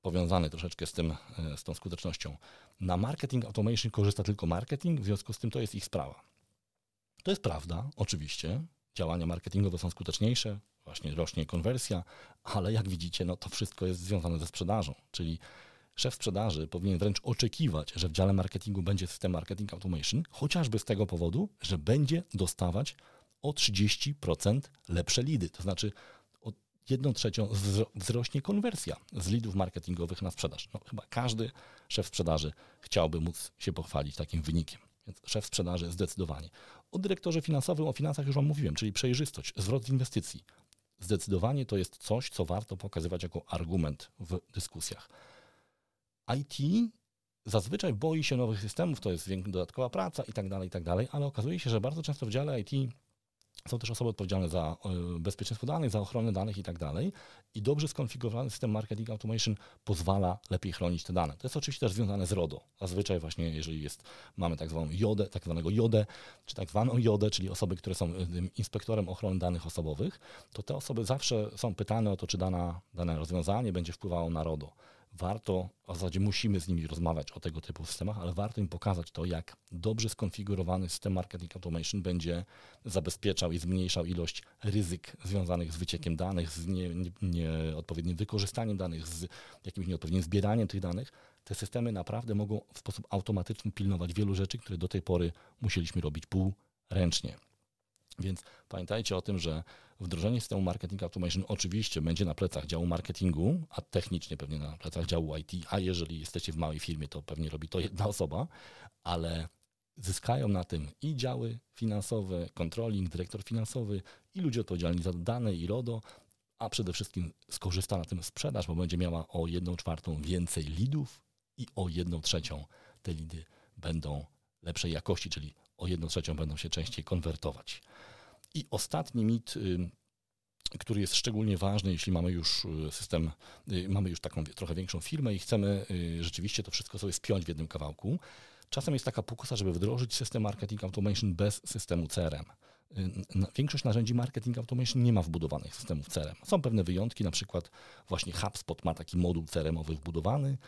powiązany troszeczkę z, tym, e, z tą skutecznością. Na marketing automation korzysta tylko marketing, w związku z tym to jest ich sprawa. To jest prawda, oczywiście. Działania marketingowe są skuteczniejsze, właśnie rośnie konwersja, ale jak widzicie, no to wszystko jest związane ze sprzedażą, czyli szef sprzedaży powinien wręcz oczekiwać, że w dziale marketingu będzie system marketing automation, chociażby z tego powodu, że będzie dostawać o 30% lepsze lidy. To znaczy o 1 trzecią wzrośnie konwersja z lidów marketingowych na sprzedaż. No, chyba każdy szef sprzedaży chciałby móc się pochwalić takim wynikiem. Więc szef sprzedaży zdecydowanie. O dyrektorze finansowym, o finansach już Wam mówiłem, czyli przejrzystość, zwrot z inwestycji. Zdecydowanie to jest coś, co warto pokazywać jako argument w dyskusjach. IT zazwyczaj boi się nowych systemów, to jest dodatkowa praca i tak dalej, i tak dalej, ale okazuje się, że bardzo często w dziale IT są też osoby odpowiedzialne za e, bezpieczeństwo danych, za ochronę danych i tak dalej. I dobrze skonfigurowany system marketing automation pozwala lepiej chronić te dane. To jest oczywiście też związane z RODO. Zazwyczaj właśnie jeżeli jest, mamy tak zwaną jodę, tak zwanego jodę, czy tak zwaną jodę, czyli osoby, które są e, inspektorem ochrony danych osobowych, to te osoby zawsze są pytane o to, czy dana, dane rozwiązanie będzie wpływało na RODO warto, a w zasadzie musimy z nimi rozmawiać o tego typu systemach, ale warto im pokazać to, jak dobrze skonfigurowany system marketing automation będzie zabezpieczał i zmniejszał ilość ryzyk związanych z wyciekiem danych, z nieodpowiednim nie, nie wykorzystaniem danych, z jakimś nieodpowiednim zbieraniem tych danych. Te systemy naprawdę mogą w sposób automatyczny pilnować wielu rzeczy, które do tej pory musieliśmy robić półręcznie. Więc pamiętajcie o tym, że wdrożenie systemu marketing automation oczywiście będzie na plecach działu marketingu, a technicznie pewnie na plecach działu IT, a jeżeli jesteście w małej firmie, to pewnie robi to jedna osoba, ale zyskają na tym i działy finansowe, controlling, dyrektor finansowy, i ludzie odpowiedzialni za dane i RODO, a przede wszystkim skorzysta na tym sprzedaż, bo będzie miała o jedną czwartą więcej lidów i o jedną trzecią te lidy będą lepszej jakości, czyli o jedną trzecią będą się częściej konwertować. I ostatni mit, który jest szczególnie ważny, jeśli mamy już system, mamy już taką trochę większą firmę i chcemy rzeczywiście to wszystko sobie spiąć w jednym kawałku. Czasem jest taka pokusa, żeby wdrożyć system marketing automation bez systemu CRM. Większość narzędzi marketing automation nie ma wbudowanych systemów CRM. Są pewne wyjątki, na przykład właśnie HubSpot ma taki moduł CRM-owy wbudowany.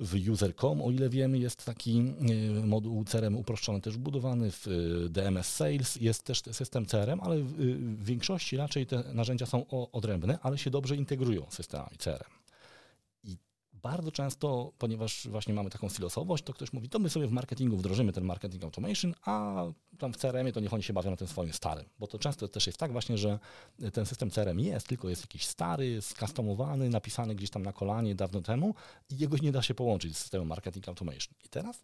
W user.com, o ile wiemy, jest taki e, moduł CRM uproszczony też wbudowany. W e, DMS Sales jest też system CRM, ale w większości raczej te narzędzia są odrębne, ale się dobrze integrują z systemami CRM bardzo często, ponieważ właśnie mamy taką silosowość, to ktoś mówi, to my sobie w marketingu wdrożymy ten marketing automation, a tam w CRM-ie to niech oni się bawią na tym swoim starym. Bo to często też jest tak właśnie, że ten system CRM jest, tylko jest jakiś stary, skustomowany, napisany gdzieś tam na kolanie dawno temu i jego nie da się połączyć z systemem marketing automation. I teraz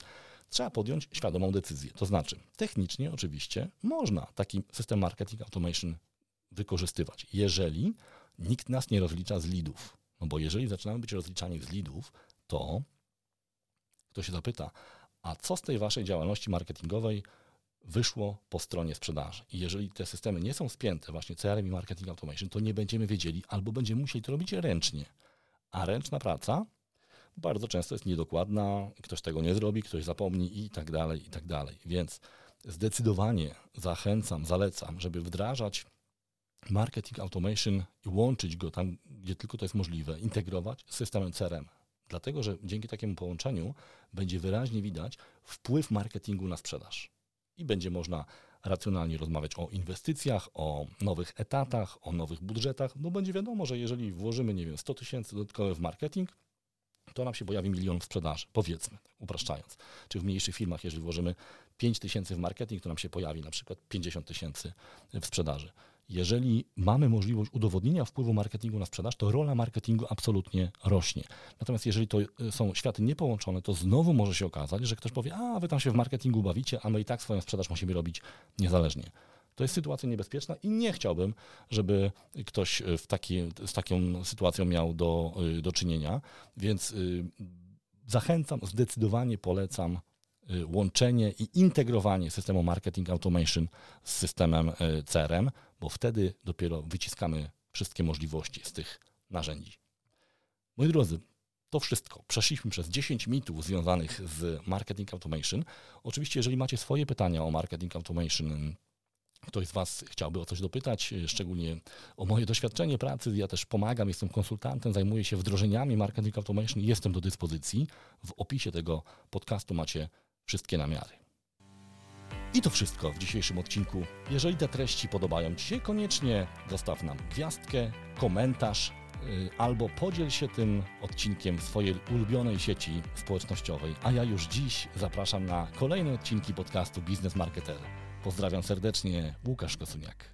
trzeba podjąć świadomą decyzję. To znaczy, technicznie oczywiście można taki system marketing automation wykorzystywać, jeżeli nikt nas nie rozlicza z leadów. No bo jeżeli zaczynamy być rozliczani z leadów, to kto się zapyta, a co z tej waszej działalności marketingowej wyszło po stronie sprzedaży? I jeżeli te systemy nie są spięte, właśnie CRM i Marketing Automation, to nie będziemy wiedzieli albo będziemy musieli to robić ręcznie. A ręczna praca bardzo często jest niedokładna, ktoś tego nie zrobi, ktoś zapomni i tak dalej, i tak dalej. Więc zdecydowanie zachęcam, zalecam, żeby wdrażać marketing automation i łączyć go tam, gdzie tylko to jest możliwe, integrować z systemem CRM. Dlatego, że dzięki takiemu połączeniu będzie wyraźnie widać wpływ marketingu na sprzedaż. I będzie można racjonalnie rozmawiać o inwestycjach, o nowych etatach, o nowych budżetach. No będzie wiadomo, że jeżeli włożymy, nie wiem, 100 tysięcy dodatkowe w marketing, to nam się pojawi milion w sprzedaży, powiedzmy, upraszczając. Czy w mniejszych firmach, jeżeli włożymy 5 tysięcy w marketing, to nam się pojawi na przykład 50 tysięcy w sprzedaży jeżeli mamy możliwość udowodnienia wpływu marketingu na sprzedaż, to rola marketingu absolutnie rośnie. Natomiast jeżeli to y, są światy niepołączone, to znowu może się okazać, że ktoś powie, a wy tam się w marketingu bawicie, a my i tak swoją sprzedaż musimy robić niezależnie. To jest sytuacja niebezpieczna i nie chciałbym, żeby ktoś w taki, z taką sytuacją miał do, y, do czynienia, więc zachęcam, zdecydowanie polecam łączenie i integrowanie systemu marketing automation z systemem CRM, bo wtedy dopiero wyciskamy wszystkie możliwości z tych narzędzi. Moi drodzy, to wszystko. Przeszliśmy przez 10 mitów związanych z marketing automation. Oczywiście, jeżeli macie swoje pytania o marketing automation, ktoś z Was chciałby o coś dopytać, szczególnie o moje doświadczenie pracy, ja też pomagam, jestem konsultantem, zajmuję się wdrożeniami marketing automation i jestem do dyspozycji. W opisie tego podcastu macie wszystkie namiary. I to wszystko w dzisiejszym odcinku. Jeżeli te treści podobają Ci się, koniecznie zostaw nam gwiazdkę, komentarz yy, albo podziel się tym odcinkiem w swojej ulubionej sieci społecznościowej. A ja już dziś zapraszam na kolejne odcinki podcastu Biznes Marketer. Pozdrawiam serdecznie, Łukasz Kosuniak.